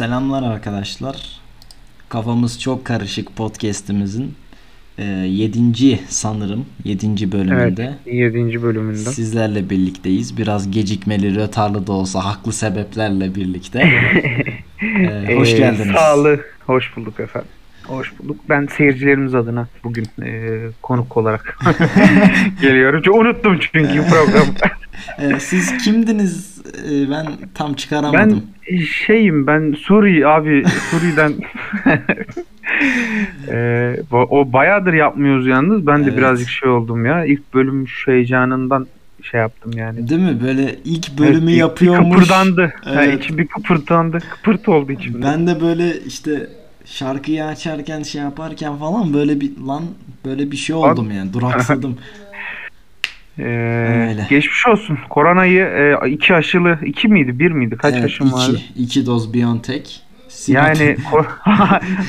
Selamlar arkadaşlar. Kafamız çok karışık podcast'imizin 7. sanırım 7. bölümünde Evet, 7. bölümünde. sizlerle birlikteyiz. Biraz gecikmeli, rötarlı da olsa haklı sebeplerle birlikte. Ee, hoş Ee, geldiniz. Sağlı. Hoş bulduk efendim. Hoş bulduk. Ben seyircilerimiz adına bugün e, konuk olarak geliyorum. Çünkü unuttum çünkü programı. Ee, siz kimdiniz? Ee, ben tam ben çıkaramadım. şeyim ben Suri abi Suri'den e, bu- o bayağıdır yapmıyoruz yalnız. Ben de Evet. birazcık şey oldum ya. İlk bölüm şu heyecanından şey yaptım yani. Değil mi? Böyle ilk bölümü Evet, yapıyormuş. Kıpırdandı. Evet. içim bir kıpırdandı. Kıpırt oldu içimde. Ben de böyle işte şarkıyı açarken şey yaparken falan böyle bir lan böyle bir şey oldum yani duraksadım. Ee, Öyle. geçmiş olsun. Koronayı e, iki aşılı, iki miydi, bir miydi? Kaç evet, aşım vardı? iki, iki doz Biontech. Sinovac- Yani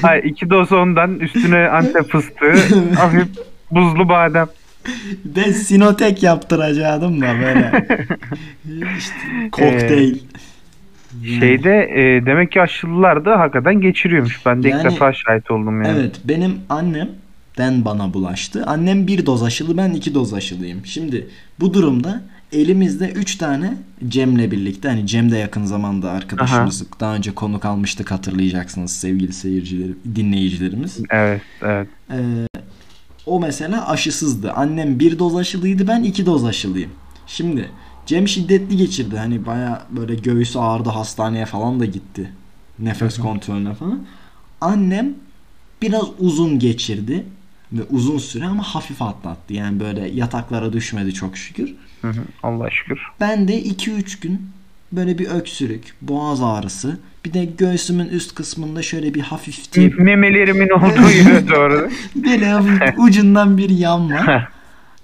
Hayır, iki doz ondan üstüne antep fıstığı, hafif buzlu badem. ben Sinotek yaptıracaktım da böyle. işte kokteyl. Şeyde e, demek ki aşılılar da hakikaten geçiriyormuş. Ben de Yani- ilk defa şahit oldum yani. Evet benim annemden bana bulaştı. Annem bir doz aşılı ben iki doz aşılıyım. Şimdi bu durumda elimizde 3 tane Cem'le birlikte hani Cem de yakın zamanda arkadaşımız daha önce konuk almıştık hatırlayacaksınız sevgili seyircilerim dinleyicilerimiz. Evet, evet. Ee, o mesela aşısızdı. Annem bir doz aşılıydı ben iki doz aşılıyım. Şimdi Cem şiddetli geçirdi. Hani baya böyle göğsü ağrıdı hastaneye falan da gitti. Nefes kontrolüne falan. Annem biraz uzun geçirdi. Ve uzun süre ama hafif atlattı. Yani böyle yataklara düşmedi çok şükür. Hı hı, Allah şükür. Ben de 2-3 gün böyle bir öksürük, boğaz ağrısı, bir de göğsümün üst kısmında şöyle bir hafif tip, Memelerimin olduğu yere doğru. böyle hafif ucundan bir yanma.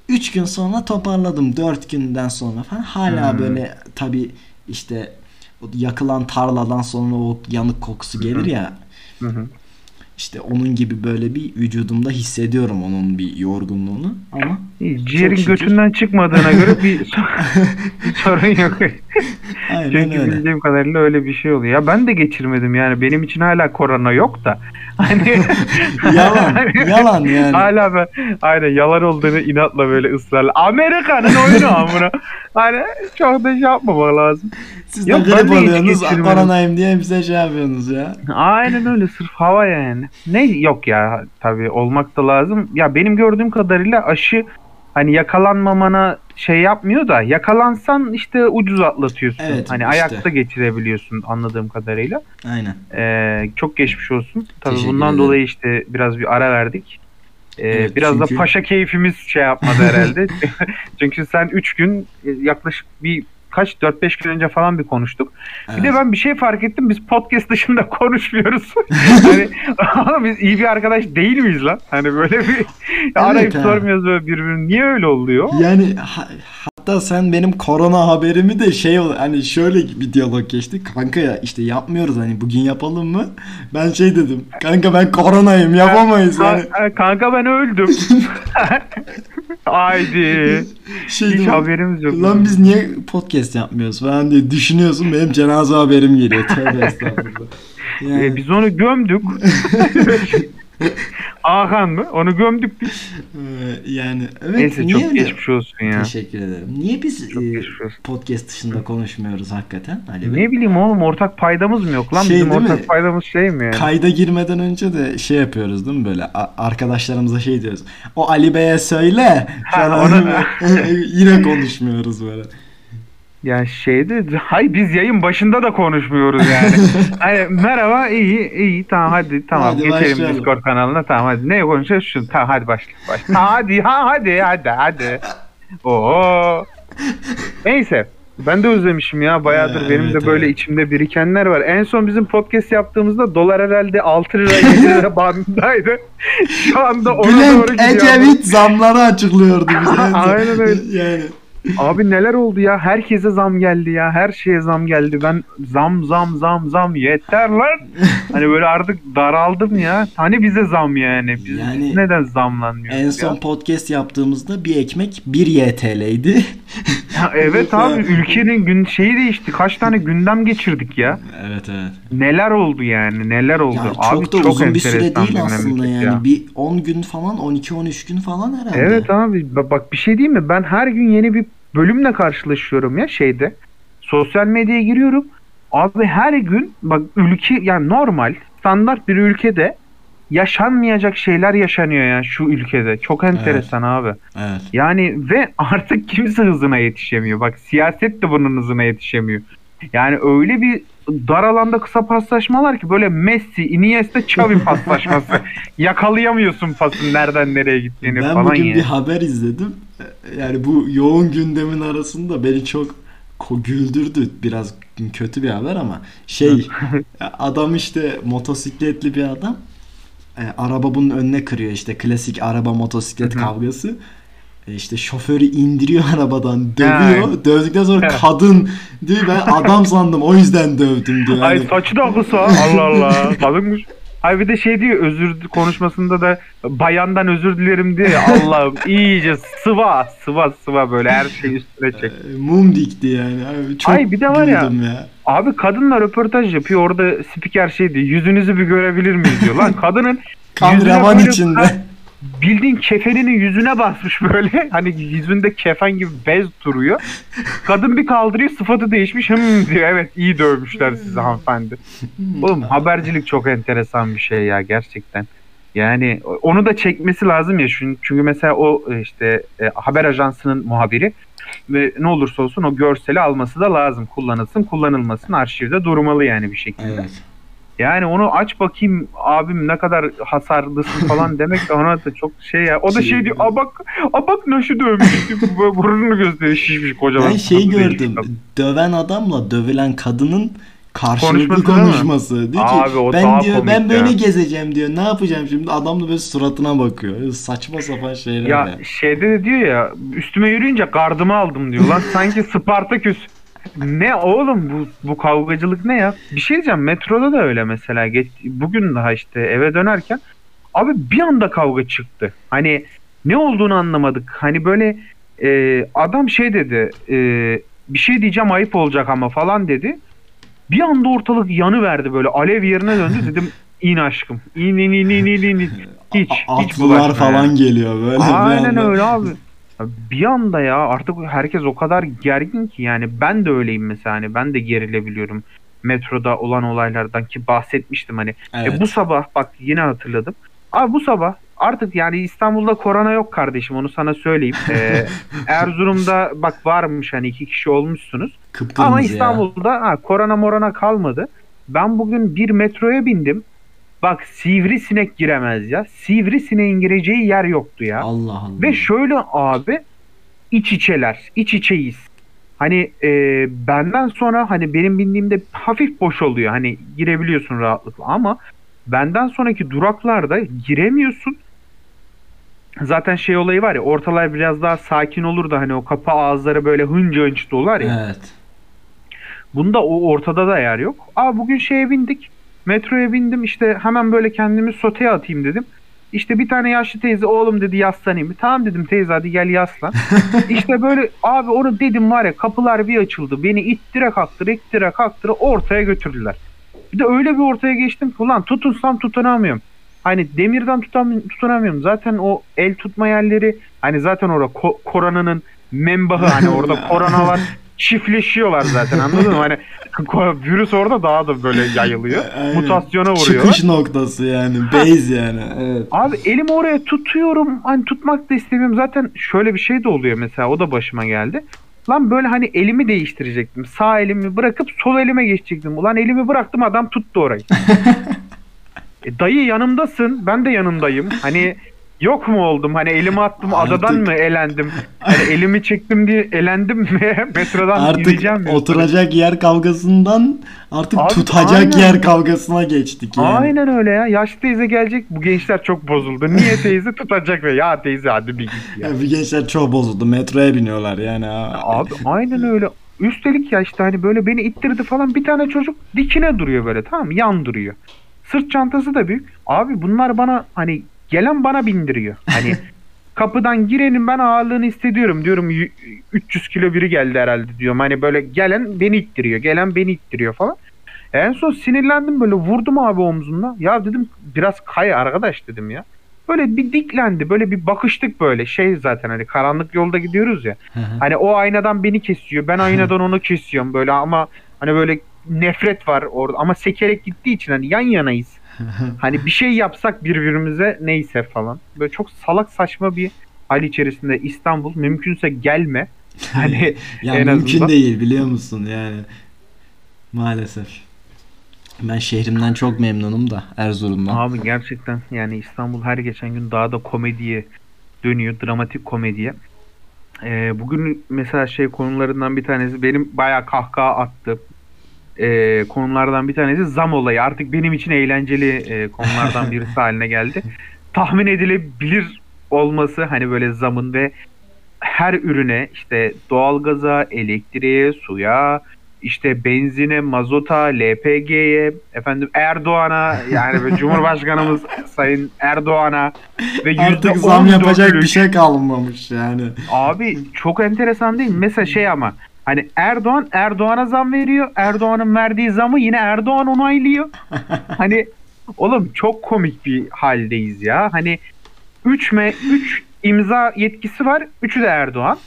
3 gün sonra toparladım. 4 günden sonra falan. Hala Hmm. böyle tabi işte yakılan tarladan sonra o yanık kokusu gelir ya. Hı hı. İşte onun gibi böyle bir vücudumda hissediyorum onun bir yorgunluğunu ama Ciğerin şükür. götünden çıkmadığına göre bir, bir sorun yok. aynen Çünkü öyle. bildiğim kadarıyla öyle bir şey oluyor. Ya ben de geçirmedim yani benim için hala korona yok da. Hani Yalan, yalan yani. Hala ben aynen yalan olduğunu inatla böyle ısrarla. Amerika'nın oyunu amına. Hani çok da şey yapmamak lazım. Siz Yok, de ben grip oluyorsunuz, koronayım diye bize şey yapıyorsunuz ya. Aynen öyle sırf hava yani. Ne yok ya tabii olmak da lazım. Ya benim gördüğüm kadarıyla aşı hani yakalanmamana şey yapmıyor da yakalansan işte ucuz atlatıyorsun. Evet, hani işte. ayakta geçirebiliyorsun anladığım kadarıyla. Aynen. Ee, çok geçmiş olsun. Tabii Teşekkür bundan ederim. dolayı işte biraz bir ara verdik. Ee, Evet, biraz çünkü- da paşa keyfimiz şey yapmadı herhalde. çünkü sen 3 gün e, yaklaşık bir kaç 4-5 gün önce falan bir konuştuk. Bir de Evet. ben bir şey fark ettim. Biz podcast dışında konuşmuyoruz. hani biz iyi bir arkadaş değil miyiz lan? Hani böyle bir arayıp ha. sormuyoruz böyle birbirini. Niye öyle oluyor? Yani ha- hatta sen benim korona haberimi de şey hani şöyle bir diyalog geçti. Kanka ya işte yapmıyoruz hani bugün yapalım mı? Ben şey dedim. Kanka ben koronayım yapamayız yani. Ka- kanka ben öldüm. Haydi. Şey Hiç dedim, haberimiz yok. Lan biz niye podcast yapmıyoruz falan diye düşünüyorsun. Benim cenaze haberim geliyor. Tövbe estağfurullah. Yani, Ee, biz onu gömdük. Hakan mı? Onu gömdük biz. e, yani evet Neyse niye çok öyle? geçmiş olsun ya. Teşekkür ederim. Niye biz Çok e, podcast dışında konuşmuyoruz hakikaten? Ali Bey? Ne bileyim oğlum ortak paydamız mı yok lan? Şey Bizim değil mi? ortak paydamız şey mi yani? Kayda girmeden önce de şey yapıyoruz değil mi böyle arkadaşlarımıza şey diyoruz. O Ali Bey'e söyle. Ha, onu- Yine konuşmuyoruz böyle. Yani şeyde hay biz yayın başında da konuşmuyoruz yani. hani merhaba iyi iyi tamam hadi tamam Hadi geçelim başlayalım. Discord kanalına tamam hadi ne konuşacağız şu tamam hadi başla başla. Ha, hadi ha hadi hadi hadi. Oo. Neyse ben de özlemişim ya bayağıdır Evet, benim de böyle evet. içimde birikenler var. En son bizim podcast yaptığımızda dolar herhalde 6 lira 7 lira bandındaydı. Şu anda ona doğru Bülent gidiyor. Ecevit zamları açıklıyordu bize. Aynen öyle. Yani Abi neler oldu ya? Herkese zam geldi ya. Her şeye zam geldi. Ben zam zam zam zam yeter lan. hani böyle artık daraldım ya. Hani bize zam yani. Biz, Yani neden zamlanmıyoruz en ya? son podcast yaptığımızda bir ekmek 1 YTL'ydi. Ya evet abi ülkenin gün şeyi değişti. Kaç tane gündem geçirdik ya. Evet evet. Neler oldu yani neler oldu. Ya abi çok da uzun bir süre değil aslında yani. ya. Bir 10 gün falan 12-13 gün falan herhalde. Evet abi ba- bak bir şey diyeyim mi? Ben her gün yeni bir bölümle karşılaşıyorum ya şeyde. Sosyal medyaya giriyorum. Abi her gün bak ülke yani normal standart bir ülkede yaşanmayacak şeyler yaşanıyor ya şu ülkede. Çok enteresan abi. Evet. Yani ve artık kimse hızına yetişemiyor. Bak siyaset de bunun hızına yetişemiyor. Yani öyle bir dar alanda kısa paslaşmalar ki böyle Messi, Iniesta, Xavi paslaşması. Yakalayamıyorsun pasın nereden nereye gittiğini Ben falan bugün yani. bir haber izledim. Yani bu yoğun gündemin arasında beni çok güldürdü. Biraz kötü bir haber ama şey adam işte motosikletli bir adam. E, araba bunun önüne kırıyor işte klasik araba motosiklet kavgası. E, işte şoförü indiriyor arabadan dövüyor. Dövdükten sonra Evet. kadın diyor ben adam sandım o yüzden dövdüm diyor. Ay Yani- saçı da kısa. Allah Allah. Kadınmış. Ay bir de şey diyor özür konuşmasında da bayandan özür dilerim diyor ya Allah'ım iyice sıva sıva sıva böyle her şeyi üstüne çek. E, mum dikti yani. Abi çok Ay bir de var ya- ya. Abi kadınla röportaj yapıyor orada spiker şey diyor yüzünüzü bir görebilir miyiz diyor. Lan kadının böyle- içinde. Bildiğin kefeninin yüzüne basmış böyle. Hani yüzünde kefen gibi bez duruyor. Kadın bir kaldırıyor sıfatı değişmiş. Hım diyor evet iyi dövmüşler sizi hanımefendi. Oğlum habercilik çok enteresan bir şey ya gerçekten. Yani onu da çekmesi lazım ya çünkü, çünkü mesela o e, işte e, haber ajansının muhabiri ve ne olursa olsun o görseli alması da lazım. Kullanılsın, kullanılmasın arşivde durmalı yani bir şekilde. Evet. Yani onu aç bakayım abim ne kadar hasarlısın falan demek de ona da çok şey ya. O da şey diyor a bak a bak naşı dövmüş. Burnunu gösteriyor şişmiş kocaman. Ben şey gördüm. Döven adamla dövülen kadının karşılıklı Konuşması değil mi? konuşması. Diyor ki Abi o ben diyor ben böyle ya. gezeceğim diyor. Ne yapacağım şimdi? Adam da böyle suratına bakıyor. Saçma sapan şeyler Ya ya. şeyde de diyor ya üstüme yürüyünce gardımı aldım diyor. Lan sanki Spartaküs. Ne oğlum bu bu kavgacılık ne ya? Bir şey diyeceğim metroda da öyle mesela. Geç, bugün daha işte eve dönerken abi bir anda kavga çıktı. Hani ne olduğunu anlamadık. Hani böyle e, adam şey dedi e, bir şey diyeceğim ayıp olacak ama falan dedi. Bir anda ortalık yanı verdi böyle alev yerine döndü dedim in aşkım in in in in in in hiç hiç Atlılar bulaşma falan yani. geliyor böyle. Aynen öyle abi. Bir anda ya artık herkes o kadar gergin ki yani ben de öyleyim mesela hani ben de gerilebiliyorum metroda olan olaylardan ki bahsetmiştim hani. Evet. E bu sabah bak yine hatırladım. Abi bu sabah artık yani İstanbul'da korona yok kardeşim onu sana söyleyeyim. E, Erzurum'da bak varmış hani iki kişi olmuşsunuz. Kıpkırmızı Ama ya. İstanbul'da ha, korona morona kalmadı. Ben bugün bir metroya bindim. Bak sivrisinek giremez ya. Sivrisineğin gireceği yer yoktu ya. Allah Allah. Ve şöyle abi iç içeler, iç içeyiz. Hani e, benden sonra hani benim bindiğimde hafif boş oluyor. Hani girebiliyorsun rahatlıkla ama benden sonraki duraklarda giremiyorsun. Zaten şey olayı var ya ortalar biraz daha sakin olur da hani o kapı ağızları böyle hınca hınç dolar ya. Evet. Bunda o ortada da yer yok. Aa bugün şeye bindik. Metroya bindim işte hemen böyle kendimi soteye atayım dedim. İşte bir tane yaşlı teyze oğlum dedi yaslanayım. Tamam dedim teyze hadi gel yaslan. işte böyle abi onu dedim var ya kapılar bir açıldı. Beni ittire kaktıra ittire kaktıra ortaya götürdüler. Bir de öyle bir ortaya geçtim ki ulan tutunsam tutunamıyorum. Hani demirden tutam tutunamıyorum. Zaten o el tutma yerleri hani zaten orada ko- koronanın membahı hani orada korona var. Çiftleşiyorlar zaten anladın mı? Hani virüs orada daha da böyle yayılıyor. Aynen. Mutasyona vuruyor. Çıkış noktası yani. Base yani. Evet. Abi elimi oraya tutuyorum. Hani tutmak da istemiyorum. Zaten şöyle bir şey de oluyor mesela. O da başıma geldi. Lan böyle hani elimi değiştirecektim. Sağ elimi bırakıp sol elime geçecektim. Ulan elimi bıraktım adam tuttu orayı. e, dayı yanımdasın. Ben de yanındayım. Hani yok mu oldum? Hani elimi attım Artık- adadan mı elendim? Hani elimi çektim diye elendim mi? Metrodan Artık mi? oturacak yer kavgasından artık Abi, tutacak aynen. yer kavgasına geçtik yani. Aynen öyle ya. Yaşlı teyze gelecek. Bu gençler çok bozuldu. Niye teyze tutacak ve ya teyze hadi bir git ya. Bir gençler çok bozuldu. Metroya biniyorlar yani. Abi aynen öyle. Üstelik ya işte hani böyle beni ittirdi falan bir tane çocuk dikine duruyor böyle tamam mı? Yan duruyor. Sırt çantası da büyük. Abi bunlar bana hani gelen bana bindiriyor. Hani kapıdan girenin ben ağırlığını hissediyorum diyorum y- 300 kilo biri geldi herhalde diyorum. Hani böyle gelen beni ittiriyor. Gelen beni ittiriyor falan. En son sinirlendim böyle vurdum abi omzuna. Ya dedim biraz kay arkadaş dedim ya. Böyle bir diklendi. Böyle bir bakıştık böyle. Şey zaten hani karanlık yolda gidiyoruz ya. Hı hı. Hani o aynadan beni kesiyor. Ben aynadan onu kesiyorum böyle ama hani böyle nefret var orada ama sekerek gittiği için hani yan yanayız. Hani bir şey yapsak birbirimize neyse falan. Böyle çok salak saçma bir hal içerisinde İstanbul mümkünse gelme. Hani ya en mümkün azından- değil biliyor musun yani. Maalesef. Ben şehrimden çok memnunum da Erzurum'dan. abi gerçekten yani İstanbul her geçen gün daha da komediye dönüyor. Dramatik komediye. Ee, bugün mesela şey konularından bir tanesi benim bayağı kahkaha attı. Ee, konulardan bir tanesi zam olayı. Artık benim için eğlenceli e, konulardan birisi haline geldi. Tahmin edilebilir olması hani böyle zamın ve her ürüne işte doğalgaza, elektriğe, suya, işte benzine, mazota, LPG'ye, efendim Erdoğan'a yani ve Cumhurbaşkanımız Sayın Erdoğan'a ve Artık zam yapacak bir %14'lük şey kalmamış yani. Abi çok enteresan değil mi? Mesela şey ama hani Erdoğan Erdoğan'a zam veriyor. Erdoğan'ın verdiği zamı yine Erdoğan onaylıyor. hani oğlum çok komik bir haldeyiz ya. Hani 3 me 3 imza yetkisi var. Üçü de Erdoğan.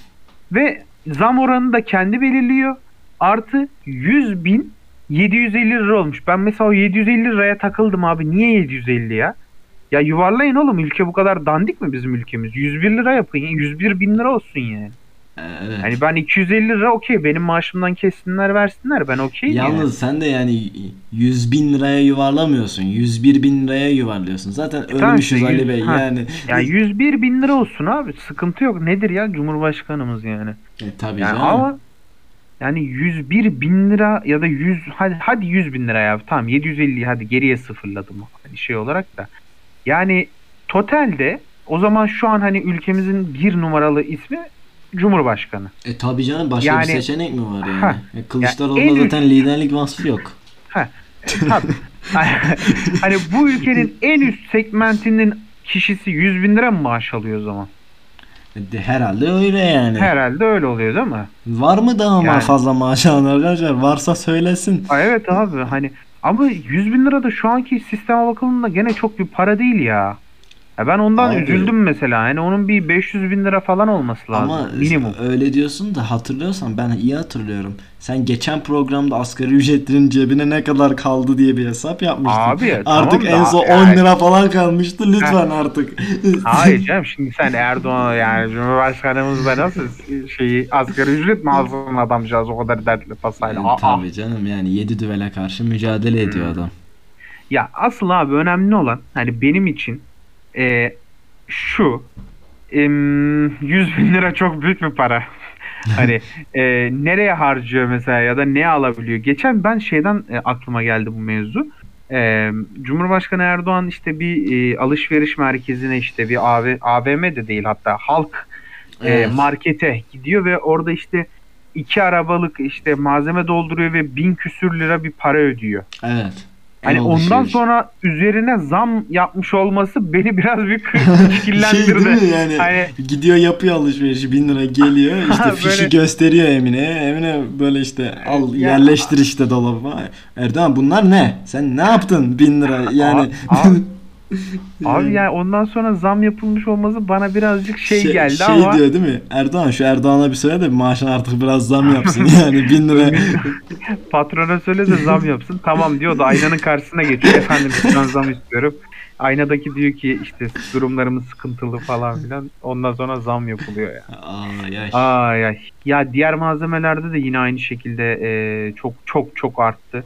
Ve zam oranını da kendi belirliyor. Artı 100 bin 750 lira olmuş. Ben mesela o 750 liraya takıldım abi. Niye 750 ya? Ya yuvarlayın oğlum. Ülke bu kadar dandik mi bizim ülkemiz? 101 lira yapın. ya. 101 bin lira olsun yani. Evet. Hani ben 250 lira okey. Benim maaşımdan kessinler versinler. Ben okey Yalnız sen de yani 100 bin liraya yuvarlamıyorsun. 101 bin liraya yuvarlıyorsun. Zaten tamam ölmüşüz Ali Bey ha. yani. Ya 101 bin lira olsun abi. Sıkıntı yok. Nedir ya Cumhurbaşkanımız yani. E, tabii Yani canım. ama yani 101 bin lira ya da 100 hadi, hadi 100 bin lira ya tamam 750 hadi geriye sıfırladım hani şey olarak da yani totalde o zaman şu an hani ülkemizin bir numaralı ismi Cumhurbaşkanı. E tabii canım başka Yani- bir seçenek mi var yani? Ha. E, Kılıçdaroğlu'nda Ya en üst- zaten liderlik vasfı yok. E, tabii. hani bu ülkenin en üst segmentinin kişisi 100 bin lira mı maaş alıyor o zaman? E, de- herhalde öyle yani. Herhalde öyle oluyor değil mi? Var mı daha Yani. fazla maaş alan arkadaşlar? Varsa söylesin. Aa, evet abi hani ama 100 bin lira da şu anki sisteme bakıldığında gene çok bir para değil ya. Ya ben ondan Abi. üzüldüm mesela. Hani onun bir 500 bin lira falan olması lazım. Ama minimum. öyle diyorsun da hatırlıyorsan ben iyi hatırlıyorum. Sen geçen programda asgari ücretlerin cebine ne kadar kaldı diye bir hesap yapmıştın. Abi, artık tamam en son 10 yani- lira falan kalmıştı. Lütfen artık. Hayır canım şimdi sen Erdoğan yani Cumhurbaşkanımız da nasıl şeyi asgari ücret mi alsın adamcağız o kadar dertli pasayla. Yani Aa, tabii canım yani 7 düvele karşı mücadele ediyor Hmm. adam. Ya asıl abi önemli olan hani benim için e, şu em, 100 bin lira çok büyük bir para. hani e, nereye harcıyor mesela ya da ne alabiliyor? Geçen ben şeyden e, aklıma geldi bu mevzu. E, Cumhurbaşkanı Erdoğan işte bir e, alışveriş merkezine işte bir AV, AVM de değil hatta halk e, Evet. markete gidiyor ve orada işte iki arabalık işte malzeme dolduruyor ve bin küsür lira bir para ödüyor. Evet. Hani ondan alışveriş. sonra üzerine zam yapmış olması beni biraz bir şey değil işkillendirdi. mi yani? Hani gidiyor yapıyor alışverişi 1000 lira geliyor işte Ha, fişi böyle- gösteriyor Emine'ye. Emine böyle işte al Ya- yerleştir işte dolaba Erdoğan bunlar ne? Sen ne yaptın 1000 lira? Yani abi- abi yani ondan sonra zam yapılmış olması bana birazcık şey, geldi şey ama diyor değil mi Erdoğan şu Erdoğan'a bir söyle de maaşını artık biraz zam yapsın yani 1000 lira patrona söyle de zam yapsın. tamam diyor da aynanın karşısına geçiyor. Efendim ben zam istiyorum. Aynadaki diyor ki işte durumlarımız sıkıntılı falan filan. Ondan sonra zam yapılıyor ya. Ay ay. Ay ay. Ya diğer malzemelerde de yine aynı şekilde e, çok çok çok arttı.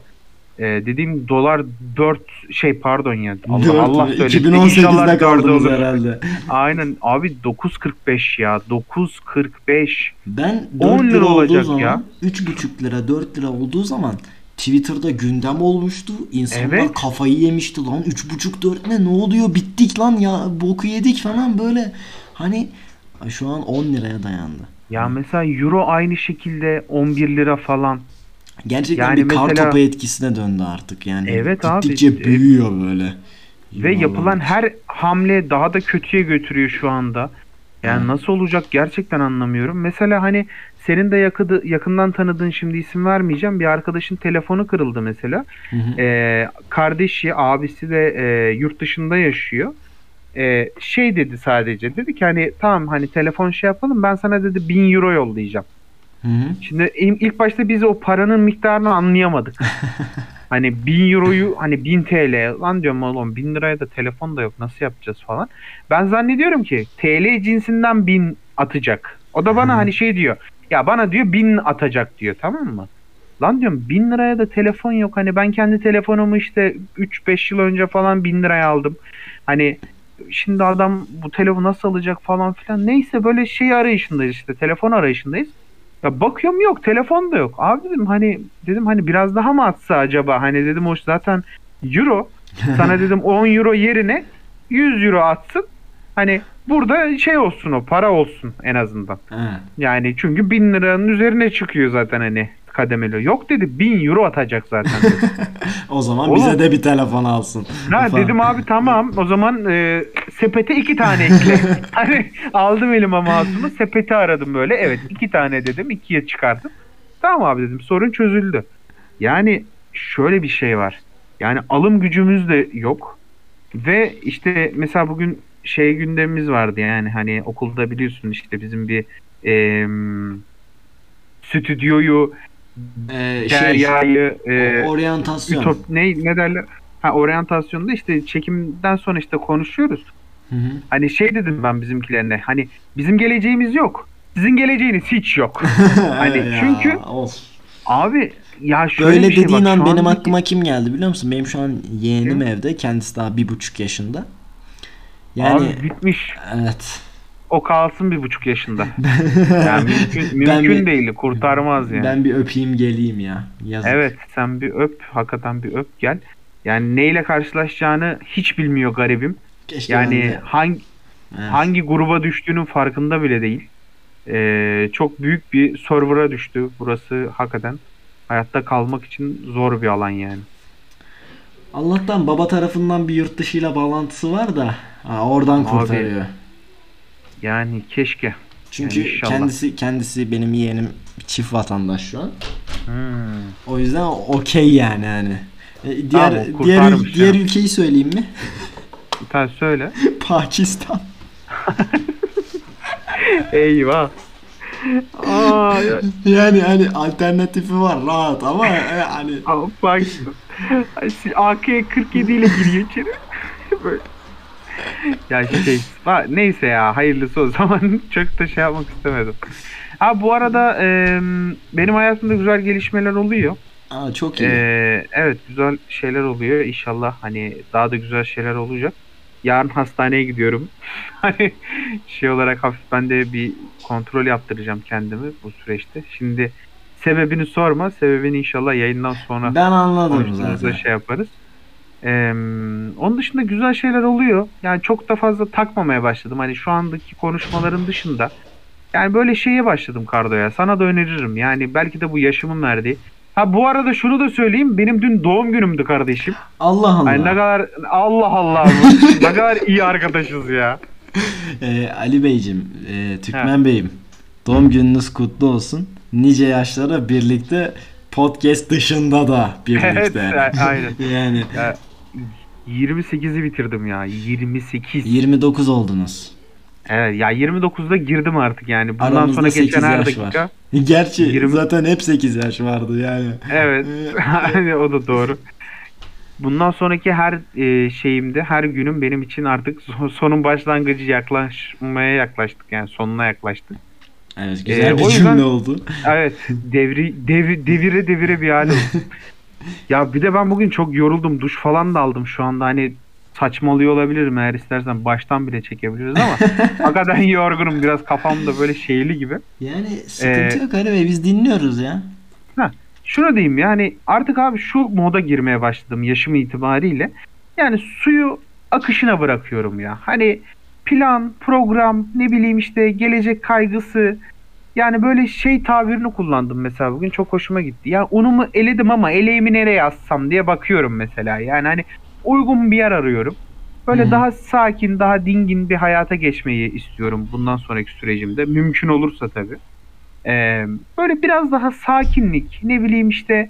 E, dediğim dolar 4 şey pardon ya. Allah Dört Allah mü? söylesin. 2018'de İnşallah dördü kaldınız herhalde. Aynen abi 9.45 ya. 9.45. Ben 10 4 lira lira olacak zaman ya. 3,5 lira 4 lira olduğu zaman Twitter'da gündem olmuştu. İnsanlar Evet. kafayı yemişti lan 3,5 4 ne ne oluyor bittik lan ya boku yedik falan böyle. Hani şu an 10 liraya dayandı. Ya mesela euro aynı şekilde 11 lira falan. Gerçekten Yani bir kar mesela- topu etkisine döndü artık yani. Evet abi, Gittikçe işte- büyüyor böyle. Ve yapılan her hamle daha da kötüye götürüyor şu anda. Yani Ha. nasıl olacak gerçekten anlamıyorum. Mesela hani senin de yakıdı, yakından tanıdığın şimdi isim vermeyeceğim bir arkadaşın telefonu kırıldı mesela. Hı. Ee, kardeşi, abisi de e, yurt dışında yaşıyor. Ee, şey dedi sadece dedi ki hani tamam hani telefon şey yapalım ben sana dedi 1000 euro yollayacağım. Hı hı. Şimdi im- ilk başta biz o paranın miktarını anlayamadık. hani 1000 euroyu hani 1000 TL lan diyorum oğlum 1000 liraya da telefon da yok nasıl yapacağız falan. Ben zannediyorum ki TL cinsinden 1000 atacak. O da bana Hı. hani şey diyor. Ya bana diyor 1000 atacak diyor tamam mı? Lan diyorum 1000 liraya da telefon yok. Hani ben kendi telefonumu işte 3-5 yıl önce falan 1000 liraya aldım. Hani şimdi adam bu telefonu nasıl alacak falan filan. Neyse böyle şey arayışındayız işte telefon arayışındayız. Ya bakıyorum yok telefon da yok. Abi dedim hani dedim hani biraz daha mı atsa acaba? Hani dedim o zaten euro. Sana dedim 10 euro yerine 100 euro atsın. Hani burada şey olsun o para olsun en azından. Ha. Yani çünkü 1000 liranın üzerine çıkıyor zaten hani kademeli. Yok dedi 1000 euro atacak zaten. dedi. O zaman Oğlum. bize de bir telefon alsın. Ha dedim abi tamam o zaman e, sepete iki tane ekle. hani aldım elime mouse'umu sepeti aradım böyle. Evet iki tane dedim ikiye çıkardım. Tamam abi dedim sorun çözüldü. Yani şöyle bir şey var. Yani alım gücümüz de yok. Ve işte mesela bugün şey gündemimiz vardı yani hani okulda biliyorsun işte bizim bir em, stüdyoyu, Ee, şey, deryayı, e, oryantasyon. Ütop ne ne derler? Ha oryantasyonda işte çekimden sonra işte konuşuyoruz. Hı hı. Hani şey dedim ben bizimkilerine. Hani bizim geleceğimiz yok. Sizin geleceğiniz hiç yok. Hani Ya, çünkü- of. Abi ya şöyle Böyle bir şey dediğin bak, an benim andaki- aklıma kim geldi biliyor musun? Benim şu an yeğenim Kim? evde. Kendisi daha bir buçuk yaşında. Yani Abi bitmiş. evet. O kalsın bir buçuk yaşında. Yani mümkün, Ben mümkün bir- değil. Kurtarmaz yani. Ben bir öpeyim geleyim ya. Yazık. Evet sen bir öp. Hakikaten bir öp gel. Yani neyle karşılaşacağını hiç bilmiyor garibim. Keşke ben Yani hangi Evet. hangi gruba düştüğünün farkında bile değil. Ee, çok büyük bir server'a düştü. Burası hakikaten hayatta kalmak için zor bir alan yani. Allah'tan baba tarafından bir yurt dışıyla bağlantısı var da ha, oradan Abi, kurtarıyor. Yani keşke. Çünkü yani inşallah. kendisi kendisi benim yeğenim çift vatandaş şu an. Hmm. O yüzden okey yani hani. E, diğer Tamam, diğer kurtarmış diğer ülkeyi söyleyeyim mi? Sen söyle. Pakistan. Eyvah. Aa, ya- Yani hani alternatifi var rahat ama e, hani bak. AK-47 ile giriyor içeri. Böyle. Ya şey, neyse ya hayırlısı o zaman çok da şey yapmak istemedim. Ha bu arada e, benim hayatımda güzel gelişmeler oluyor. aa, çok iyi. E, evet güzel şeyler oluyor. İnşallah hani daha da güzel şeyler olacak. Yarın hastaneye gidiyorum. Hani şey olarak hafif ben de bir kontrol yaptıracağım kendimi bu süreçte. Şimdi sebebini sorma. Sebebini inşallah yayından sonra ben anladım zaten. şey yaparız. Ee, onun dışında güzel şeyler oluyor. Yani çok da fazla takmamaya başladım. Hani şu andaki konuşmaların dışında. Yani böyle şeye başladım Kardo'ya. Sana da öneririm. Yani belki de bu yaşımın verdiği. Ha bu arada şunu da söyleyeyim. Benim dün doğum günümdü kardeşim. Allah Allah. Ay ne kadar Allah Allah. ne kadar iyi arkadaşız ya. Ee, Ali Beyciğim, e, Türkmen Bey'im. Doğum gününüz kutlu olsun. Nice yaşlara birlikte podcast dışında da birlikte. Evet, aynen. yani Ya, 28'i bitirdim ya. 28. 29 oldunuz. Evet ya 29'da girdim artık yani. Bundan Aramızda sonra 8 geçen her dakika. var. Gerçi 20 zaten hep 8 yaş vardı yani. Evet. Hani o da doğru. Bundan sonraki her e, şeyimde, her günüm benim için artık so- sonun başlangıcı yaklaşmaya yaklaştık. Yani sonuna yaklaştık. Evet güzel Ee, bir o cümle yüzden- oldu. Evet, devri devi- devire devire bir hal oldu. Ya bir de ben bugün çok yoruldum. Duş falan da aldım şu anda. Hani saçmalıyor olabilirim eğer istersen baştan bile çekebiliriz ama hakikaten yorgunum. Biraz kafam da böyle şeyli gibi. Yani sıkıntı Ee, yok Ali Bey biz dinliyoruz ya. Şunu diyeyim yani artık abi şu moda girmeye başladım yaşım itibariyle. Yani suyu akışına bırakıyorum ya. Hani plan, program, ne bileyim işte gelecek kaygısı. Yani böyle şey tabirini kullandım mesela bugün çok hoşuma gitti. Ya unumu eledim ama eleğimi nereye assam diye bakıyorum mesela. Yani hani uygun bir yer arıyorum. Böyle hı. daha sakin, daha dingin bir hayata geçmeyi istiyorum bundan sonraki sürecimde. Mümkün olursa tabii. Ee, böyle biraz daha sakinlik, ne bileyim işte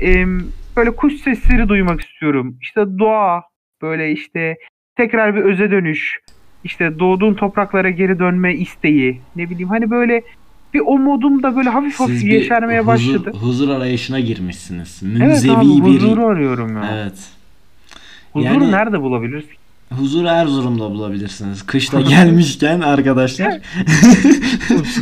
em, böyle kuş sesleri duymak istiyorum. İşte doğa, böyle işte tekrar bir öze dönüş, işte doğduğun topraklara geri dönme isteği, ne bileyim hani böyle bir o modum da böyle hafif hafif Siz bir yeşermeye huzur, başladı. huzur arayışına girmişsiniz. Evet Münzevi abi bir huzuru arıyorum ya. Evet. Huzuru Yani- nerede bulabiliriz? ki? Huzur Erzurum'da bulabilirsiniz. Kışta gelmişken arkadaşlar.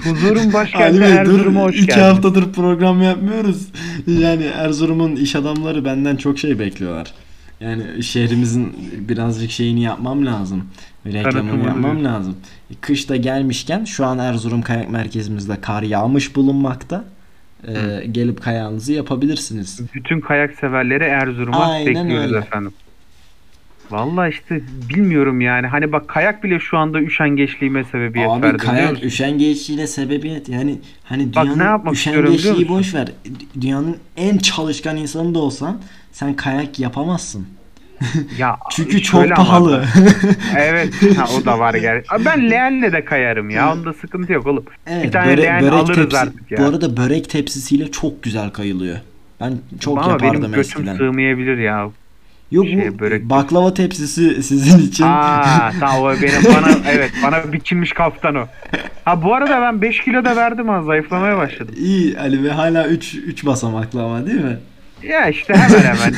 Huzurun başkenti Bey Erzurum'a hoş iki geldin. haftadır program yapmıyoruz. Yani Erzurum'un iş adamları benden çok şey bekliyorlar. Yani şehrimizin birazcık şeyini yapmam lazım. Reklamını yapmam lazım. Kışta gelmişken şu an Erzurum Kayak Merkezimizde kar yağmış bulunmakta. Ee, gelip kayağınızı yapabilirsiniz. Bütün kayak severleri Erzurum'a bekliyoruz öyle. efendim. Vallahi işte bilmiyorum yani. Hani bak kayak bile şu anda üşengeçliğime sebebiyet Abi verdi. biliyor kayak musun? üşengeçliğine sebebiyet yani hani Bak ne dünyanın üşengeçliği boş ver. Dünyanın en çalışkan insanı da olsan sen kayak yapamazsın. Ya Çünkü çok pahalı. evet ha, o da var gerçi. Ben leğenle de kayarım ya. Onda sıkıntı yok oğlum. Evet, Bir tane leğen alırız artık ya. Bu arada börek tepsisiyle çok güzel kayılıyor. Ben çok Ama yapardım benim götüm eskiden. sığmayabilir ya. Yok şey, bu börek baklava tepsisi sizin için. Aa tamam o benim bana evet bana biçilmiş kaftan o. Ha bu arada ben 5 kilo da verdim ha zayıflamaya başladım. İyi Ali ve hala 3 3 basamaklı ama değil mi? Ya işte hemen hemen.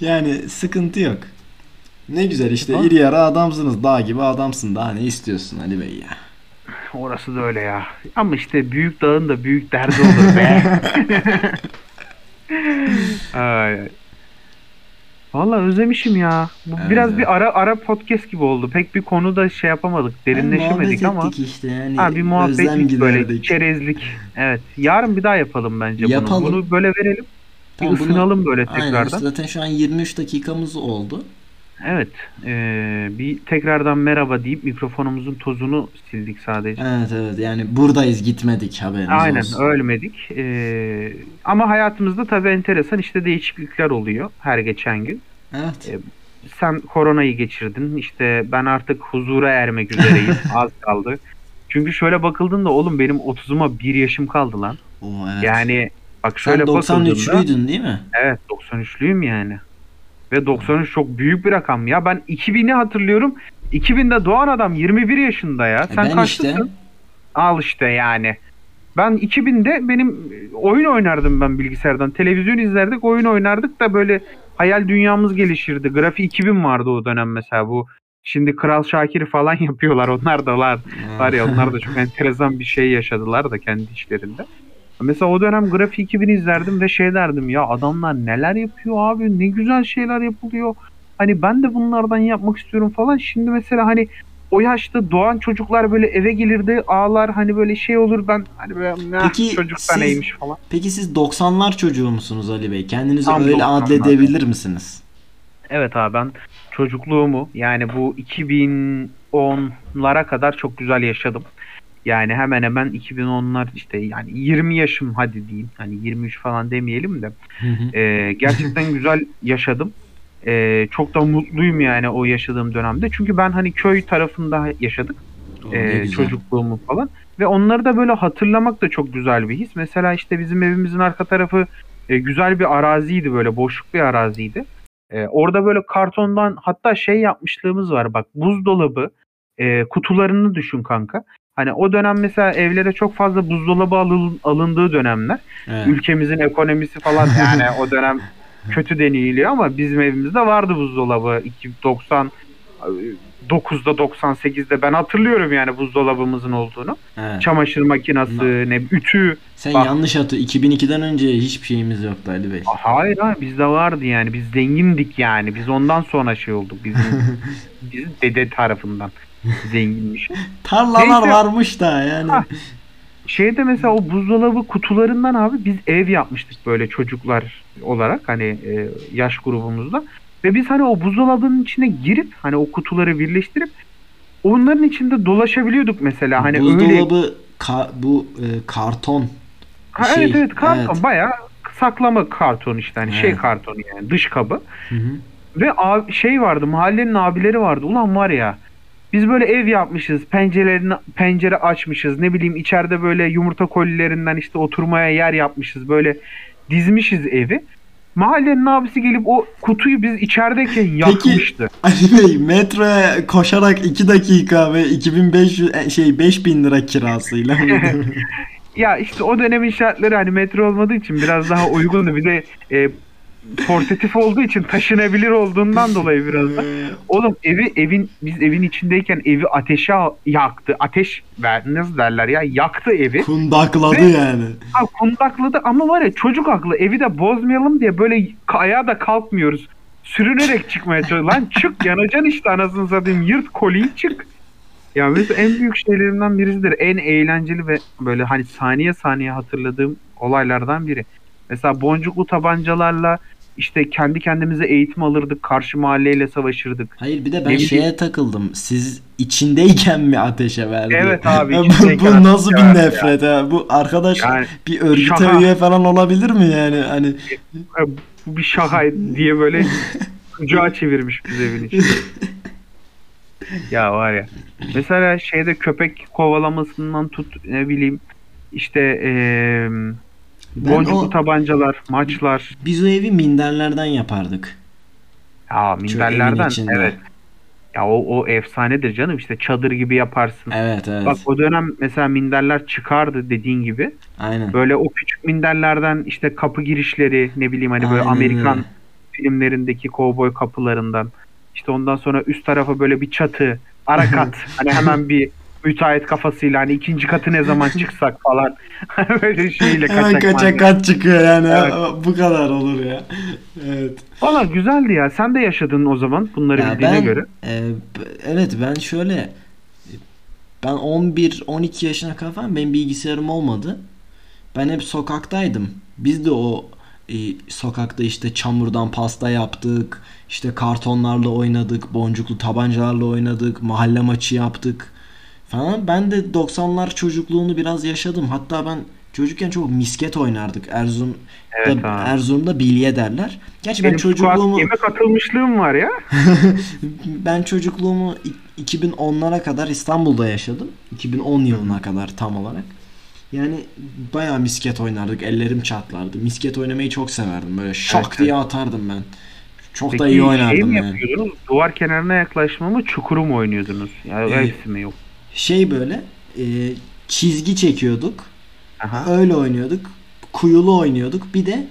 Yani sıkıntı yok. Ne güzel işte Tamam. iri yarı adamsınız. Dağ gibi adamsın. Daha ne istiyorsun Ali Bey ya? Orası da öyle ya. Ama işte büyük dağın da büyük derdi olur be. ay. Vallahi özlemişim ya. Bu Evet, biraz bir ara ara podcast gibi oldu. Pek bir konuda şey yapamadık, derinleşemedik Yani ama. işte yani. Ha bir muhabbetlik böyle çerezlik. Evet. Yarın bir daha yapalım bence Yapalım. bunu. Bunu böyle verelim. Tamam, bir bunu- ısınalım böyle Aynen tekrardan. zaten şu an 23 dakikamız oldu. Evet. Ee, bir tekrardan merhaba deyip mikrofonumuzun tozunu sildik sadece. Evet evet yani buradayız gitmedik haberiniz Aynen olsun. ölmedik. Ee, ama hayatımızda tabii enteresan işte değişiklikler oluyor her geçen gün. Evet. E, Sen koronayı geçirdin. İşte ben artık huzura ermek üzereyim. Az kaldı. Çünkü şöyle bakıldığında oğlum benim 30'uma bir yaşım kaldı lan. Oo, evet. Yani bak Sen şöyle bakıldığında 93'lüydün değil mi? evet 93'lüyüm yani. Ve 93 çok büyük bir rakam ya. Ben 2000'i hatırlıyorum. 2000'de doğan adam 21 yaşında ya. E Sen ben kaçlısın? işte Al işte yani. Ben 2000'de benim oyun oynardım ben bilgisayardan. Televizyon izlerdik, oyun oynardık da böyle hayal dünyamız gelişirdi. Grafi 2000 vardı o dönem mesela bu. Şimdi Kral Şakir'i falan yapıyorlar. Onlar da var. Var ya onlar da çok enteresan bir şey yaşadılar da kendi işlerinde. Mesela o dönem Grafi 2000 izlerdim ve şey derdim ya adamlar neler yapıyor abi ne güzel şeyler yapılıyor. Hani ben de bunlardan yapmak istiyorum falan. Şimdi mesela hani o yaşta doğan çocuklar böyle eve gelirdi ağlar hani böyle şey olur ben hani böyle "Ah, Peki çocuktan siz- neymiş falan. Peki siz 90'lar çocuğu musunuz Ali Bey? Kendinizi Tam öyle 90'lar. adledebilir misiniz? Evet abi ben çocukluğumu yani bu 2010'lara kadar çok güzel yaşadım. Yani hemen hemen 2010'lar işte yani 20 yaşım hadi diyeyim. Hani 23 falan demeyelim de. Hı hı. Ee, gerçekten güzel yaşadım. Ee, çok da mutluyum yani o yaşadığım dönemde. Çünkü ben hani köy tarafında yaşadık. Oo, ne Ee, çocukluğumu falan. Ve onları da böyle hatırlamak da çok güzel bir his. Mesela işte bizim evimizin arka tarafı e, güzel bir araziydi böyle boşluk bir araziydi. E, orada böyle kartondan hatta şey yapmışlığımız var bak buzdolabı e, kutularını düşün kanka. Hani o dönem mesela evlere çok fazla buzdolabı alın- alındığı dönemler. Evet. Ülkemizin ekonomisi falan yani o dönem kötü deniliyor ama bizim evimizde vardı buzdolabı 290 9'da 98'de ben hatırlıyorum yani buzdolabımızın olduğunu. Evet. Çamaşır makinesi, ne ütü. Sen Bak. yanlış hatı 2002'den önce hiçbir şeyimiz yoktu Ali Bey. Hayır hayır bizde vardı yani. Biz zengindik yani. Biz ondan sonra şey olduk. Bizim, bizim dede tarafından zenginmiş. Tarlalar Neyse. varmış da yani. Ha. Şeyde mesela o buzdolabı kutularından abi biz ev yapmıştık böyle çocuklar olarak hani e, yaş grubumuzda. Ve biz hani o buzdolabının içine girip hani o kutuları birleştirip onların içinde dolaşabiliyorduk mesela. Hani öyle Buzdolabı ka- bu e, karton. Ha, şey, evet evet karton evet. bayağı saklama karton işte hani şey Evet. kartonu yani dış kabı. Hı hı. Ve abi, şey vardı mahallenin abileri vardı. Ulan var ya biz böyle ev yapmışız. Pencerelerini pencere açmışız. Ne bileyim içeride böyle yumurta kolilerinden işte oturmaya yer yapmışız. Böyle dizmişiz evi. Mahallenin abisi gelip o kutuyu biz içerideyken yakmıştı. Ali Bey metroya koşarak 2 dakika ve 2500 e, şey 5000 lira kirasıyla. Ya işte o dönemin şartları hani metro olmadığı için biraz daha uygundu. Bir de e, portatif olduğu için taşınabilir olduğundan dolayı biraz da. Oğlum evi evin biz evin içindeyken evi ateşe yaktı. Ateş ver nasıl derler ya yaktı evi. Kundakladı Ve- yani. Ha, kundakladı ama var ya çocuk aklı evi de bozmayalım diye böyle ayağa da kalkmıyoruz. Sürünerek çıkmaya çalışıyor. Lan çık yanacaksın işte anasını satayım yırt koliyi çık. Ya mesela en büyük şeylerimden birisidir. En eğlenceli ve böyle hani saniye saniye hatırladığım olaylardan biri. Mesela boncuklu tabancalarla işte kendi kendimize eğitim alırdık. Karşı mahalleyle savaşırdık. Hayır bir de ben Ne bileyim- şeye takıldım. Siz içindeyken mi ateşe verdi? Evet abi, bu, nasıl bir nefret ha? Bu arkadaş Yani bir örgüte şaka. üye falan olabilir mi yani? Hani e, bu bir şakaydı diye böyle kucağa çevirmiş biz evin içinde. Ya var ya. Mesela şeyde köpek kovalamasından tut ne bileyim işte eee boncuklu o- tabancalar, maçlar. biz o evi minderlerden yapardık. Ya minderlerden evet. Ya o, o efsanedir canım işte çadır gibi yaparsın. Evet evet. Bak o dönem mesela minderler çıkardı dediğin gibi. Aynen. Böyle o küçük minderlerden işte kapı girişleri ne bileyim hani böyle Aynen Amerikan öyle. filmlerindeki kovboy kapılarından. İşte ondan sonra üst tarafa böyle bir çatı, ara kat. hani hemen bir müteahhit kafasıyla hani ikinci katı ne zaman çıksak falan. böyle şeyle Hemen kaçak kaçak malzeme. kaç çıkıyor yani. Evet. Bu kadar olur ya. Evet. Valla güzeldi ya. Sen de yaşadın o zaman bunları Ya bildiğine ben, göre. e, evet ben şöyle ben 11-12 yaşına kadar benim bilgisayarım olmadı. Ben hep sokaktaydım. Biz de o e, sokakta işte çamurdan pasta yaptık. işte kartonlarla oynadık. Boncuklu tabancalarla oynadık. Mahalle maçı yaptık falan. Ben de 90'lar çocukluğunu biraz yaşadım. Hatta ben çocukken çok misket oynardık. Erzurum'da, Evet abi. Erzurum'da bilye derler. Gerçi ben Benim çocukluğumu çocukluğumu... yemek atılmışlığım var ya. ben çocukluğumu i- 2010'lara kadar İstanbul'da yaşadım. 2010 yılına kadar tam olarak. Yani bayağı misket oynardık. Ellerim çatlardı. Misket oynamayı çok severdim. Böyle şak Evet, diye atardım ben. Çok da Peki iyi şey oynardım mi yani. yapıyordunuz? Duvar kenarına yaklaşma mı çukuru mu oynuyordunuz? Ya Ee, hepsi mi yok? Şey böyle e, çizgi çekiyorduk. Aha. Öyle oynuyorduk. Kuyulu oynuyorduk. Bir de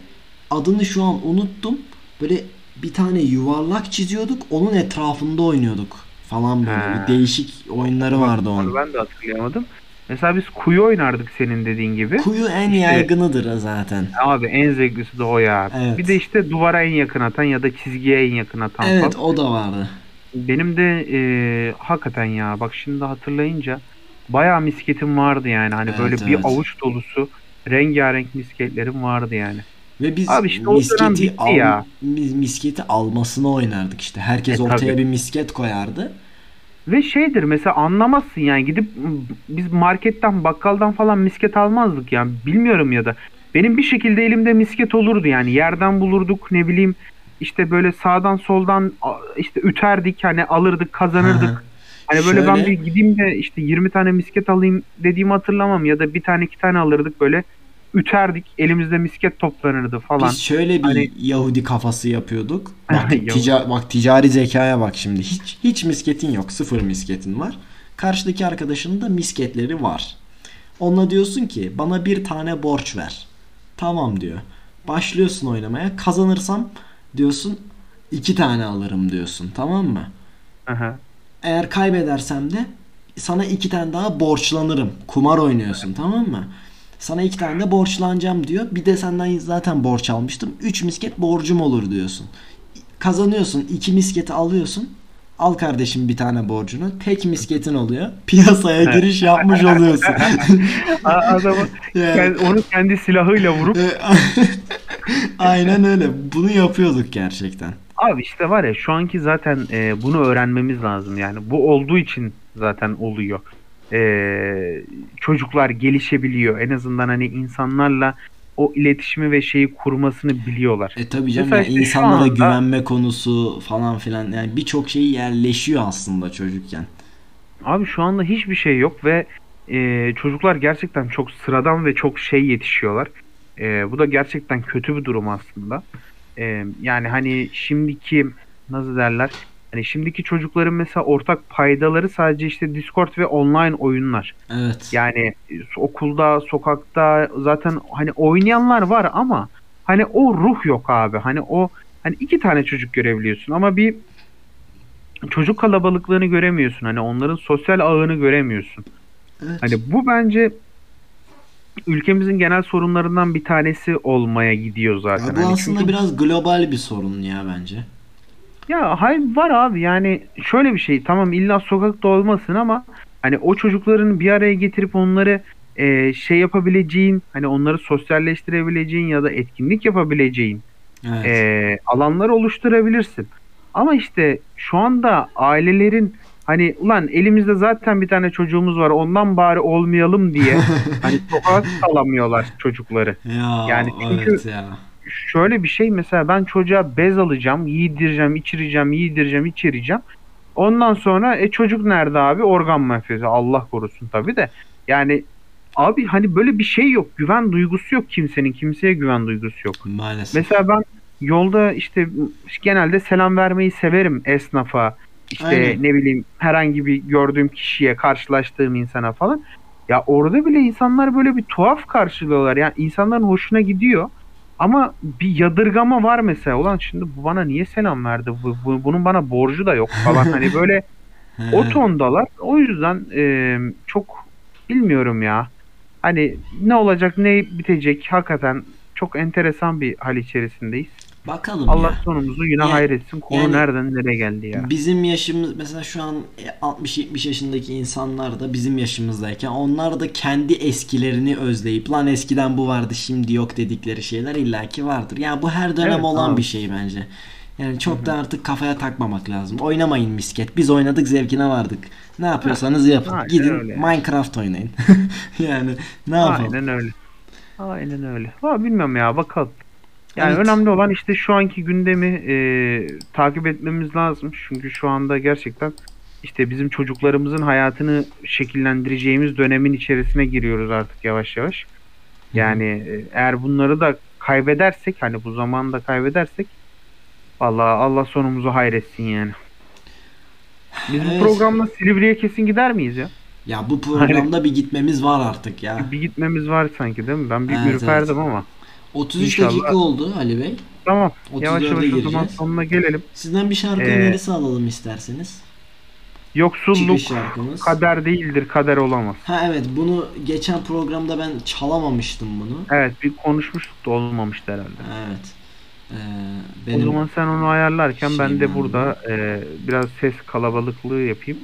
adını şu an unuttum. Böyle bir tane yuvarlak çiziyorduk. Onun etrafında oynuyorduk falan böyle. Bir değişik oyunları vardı onun. Onu ben de hatırlayamadım. Mesela biz kuyu oynardık senin dediğin gibi. Kuyu en İşte- yaygınıdır zaten. Abi en zevklisi de o ya. Evet. Bir de işte duvara en yakın atan ya da çizgiye en yakın atan Evet falan. o da vardı. Benim de e, hakikaten ya bak şimdi hatırlayınca bayağı misketim vardı yani. Hani Evet, böyle evet. bir avuç dolusu rengarenk misketlerim vardı yani. Ve biz Abi işte o dönem misketi, bitti al, ya. mis- misketi almasını oynardık işte. Herkes E, ortaya tabii. bir misket koyardı. Ve şeydir mesela anlamazsın yani gidip biz marketten bakkaldan falan misket almazdık yani bilmiyorum ya da benim bir şekilde elimde misket olurdu yani yerden bulurduk ne bileyim işte böyle sağdan soldan işte üterdik hani alırdık kazanırdık. Hani böyle ben Şöyle- bir gideyim de işte 20 tane misket alayım dediğimi hatırlamam ya da bir tane iki tane alırdık böyle üterdik elimizde misket toplanırdı falan. Biz şöyle bir Hani- Yahudi kafası yapıyorduk. Bak, tica- bak ticari zekaya bak şimdi. Hiç hiç misketin yok. Sıfır misketin var. Karşıdaki arkadaşının da misketleri var. Onunla diyorsun ki bana bir tane borç ver. Tamam diyor. Başlıyorsun oynamaya. Kazanırsam diyorsun iki tane alırım diyorsun. Tamam mı? Aha. Eğer kaybedersem de sana iki tane daha borçlanırım. Kumar oynuyorsun tamam mı? Sana iki tane de borçlanacağım diyor. Bir de senden zaten borç almıştım. Üç misket borcum olur diyorsun. Kazanıyorsun. iki misketi alıyorsun. Al kardeşim bir tane borcunu. Tek misketin oluyor. Piyasaya giriş yapmış oluyorsun. Adamı Yani- onu kendi silahıyla vurup E, Aynen öyle. Bunu yapıyorduk gerçekten. Abi işte var ya şu anki zaten e, bunu öğrenmemiz lazım yani. Bu olduğu için zaten oluyor. E, çocuklar gelişebiliyor. En azından hani insanlarla o iletişimi ve şeyi kurmasını biliyorlar. E tabii canım yani işte insanlara anda- güvenme konusu falan filan yani birçok şey yerleşiyor aslında çocukken. Abi şu anda hiçbir şey yok ve e, çocuklar gerçekten çok sıradan ve çok şey yetişiyorlar. E, bu da gerçekten kötü bir durum aslında. E, yani hani şimdiki nasıl derler? Hani şimdiki çocukların mesela ortak paydaları sadece işte Discord ve online oyunlar. Evet. Yani e, okulda, sokakta zaten hani oynayanlar var ama hani o ruh yok abi. Hani o hani iki tane çocuk görebiliyorsun ama bir çocuk kalabalıklığını göremiyorsun. Hani onların sosyal ağını göremiyorsun. Evet. Hani bu bence ülkemizin genel sorunlarından bir tanesi olmaya gidiyor zaten. Ya bu Hani aslında çünkü- biraz global bir sorun ya bence. Ya hayır var abi yani şöyle bir şey tamam illa sokakta olmasın ama hani o çocukların bir araya getirip onları e, şey yapabileceğin hani onları sosyalleştirebileceğin ya da etkinlik yapabileceğin Evet. e, alanlar oluşturabilirsin. Ama işte şu anda ailelerin hani ulan elimizde zaten bir tane çocuğumuz var ondan bari olmayalım diye hani sokağa salamıyorlar çocukları. ya yani çünkü- evet ya. şöyle bir şey mesela ben çocuğa bez alacağım, yedireceğim, içireceğim, yedireceğim, içireceğim. Ondan sonra e çocuk nerede abi? Organ mafyası. Allah korusun tabii de. Yani abi hani böyle bir şey yok. Güven duygusu yok kimsenin. Kimseye güven duygusu yok. Maalesef. Mesela ben yolda işte genelde selam vermeyi severim esnafa. İşte Aynen. ne bileyim herhangi bir gördüğüm kişiye, karşılaştığım insana falan. Ya orada bile insanlar böyle bir tuhaf karşılıyorlar. Yani insanların hoşuna gidiyor. Ama bir yadırgama var mesela. Ulan şimdi bu bana niye selam verdi? Bu, bu- bunun bana borcu da yok falan. Hani böyle o tondalar. O yüzden e, çok bilmiyorum ya. Hani ne olacak ne bitecek hakikaten çok enteresan bir hal içerisindeyiz. Bakalım Allah ya. sonumuzu yine Yani- hayretsin. Konu yani- nereden nereye geldi ya. Bizim yaşımız mesela şu an e, 60-70 yaşındaki insanlar da bizim yaşımızdayken onlar da kendi eskilerini özleyip lan eskiden bu vardı şimdi yok dedikleri şeyler illaki vardır. Yani bu her dönem Evet, olan abi. bir şey bence. Yani çok da artık kafaya takmamak lazım. Oynamayın misket. Biz oynadık zevkine vardık. Ne yapıyorsanız yapın. aynen Gidin öyle. Minecraft oynayın. yani ne yapalım? Aynen öyle. Aynen öyle. Ha, bilmiyorum ya bakalım. Yani Evet. önemli olan işte şu anki gündemi e, takip etmemiz lazım. Çünkü şu anda gerçekten işte bizim çocuklarımızın hayatını şekillendireceğimiz dönemin içerisine giriyoruz artık yavaş yavaş. Yani e, eğer bunları da kaybedersek hani bu zamanı da kaybedersek vallahi Allah sonumuzu hayretsin yani. Biz Evet. bu programla Silivri'ye kesin gider miyiz ya? Ya bu programda bir gitmemiz var artık ya. Bir gitmemiz var sanki değil mi? Ben bir Evet, ürperdim ama. 33 İnşallah. dakika oldu Ali Bey. Tamam. 34'e Yavaş yavaş o zaman gireceğiz. sonuna gelelim. Sizden bir şarkı Ee, önerisi alalım isterseniz. Yoksulluk kader değildir, kader olamaz. Ha evet bunu geçen programda ben çalamamıştım bunu. Evet bir konuşmuştuk da olmamıştı herhalde. Evet. Ee, O benim zaman sen onu ayarlarken ben de burada e, biraz ses kalabalıklığı yapayım.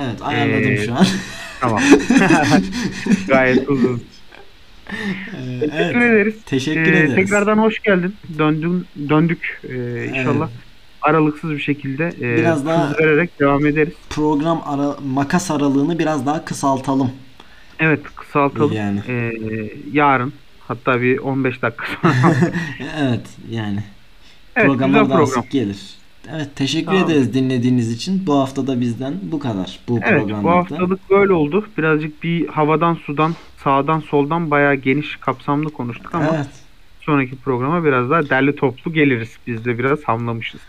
evet ayarladım Ee, şu an. Tamam. Gayet uzun. Ee, Teşekkür evet. ederiz. Teşekkür Ee, ederiz. tekrardan hoş geldin. Döndün, döndük ee, inşallah. Aralıksız bir şekilde e, Biraz daha- vererek devam ederiz. Program ara makas aralığını biraz daha kısaltalım. Evet kısaltalım. Yani. Ee, yarın hatta bir 15 dakika sonra. evet yani. evet Programlar daha program. sık gelir. Evet teşekkür Tamam. ederiz dinlediğiniz için. Bu hafta da bizden bu kadar. Bu Evet bu programda. haftalık böyle oldu. Birazcık bir havadan sudan sağdan soldan bayağı geniş kapsamlı konuştuk ama Evet. sonraki programa biraz daha derli toplu geliriz. Biz de biraz hamlamışız.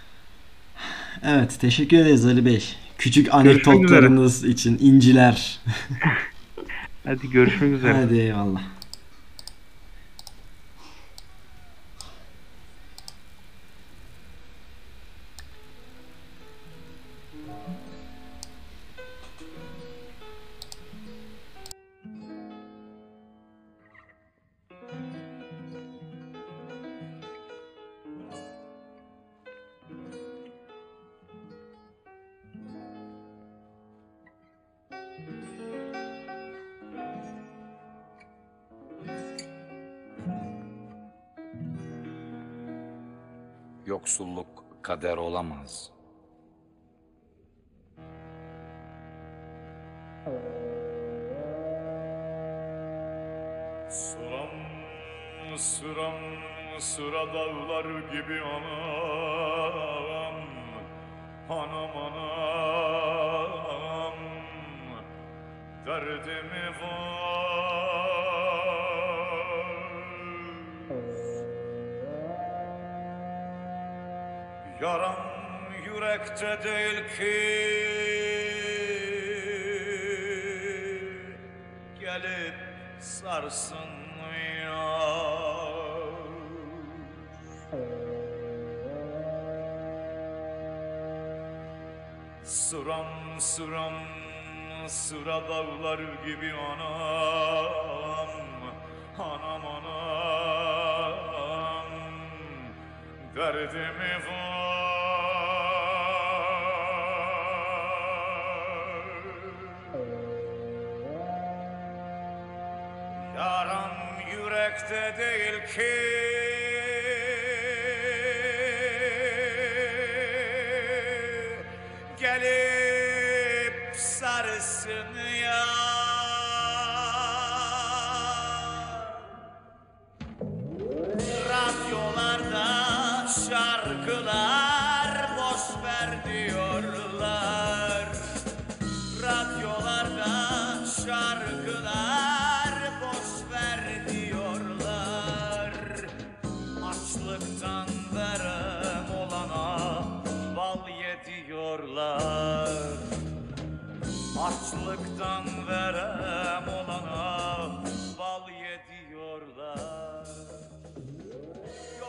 Evet teşekkür ederiz Ali Bey. Küçük anekdotlarınız için inciler. Hadi görüşmek üzere. Hadi eyvallah. Yoksulluk kader olamaz. Suram suram sıra dağları gibi anam Anam anam. Derdimi var. Yaram yürekte değil ki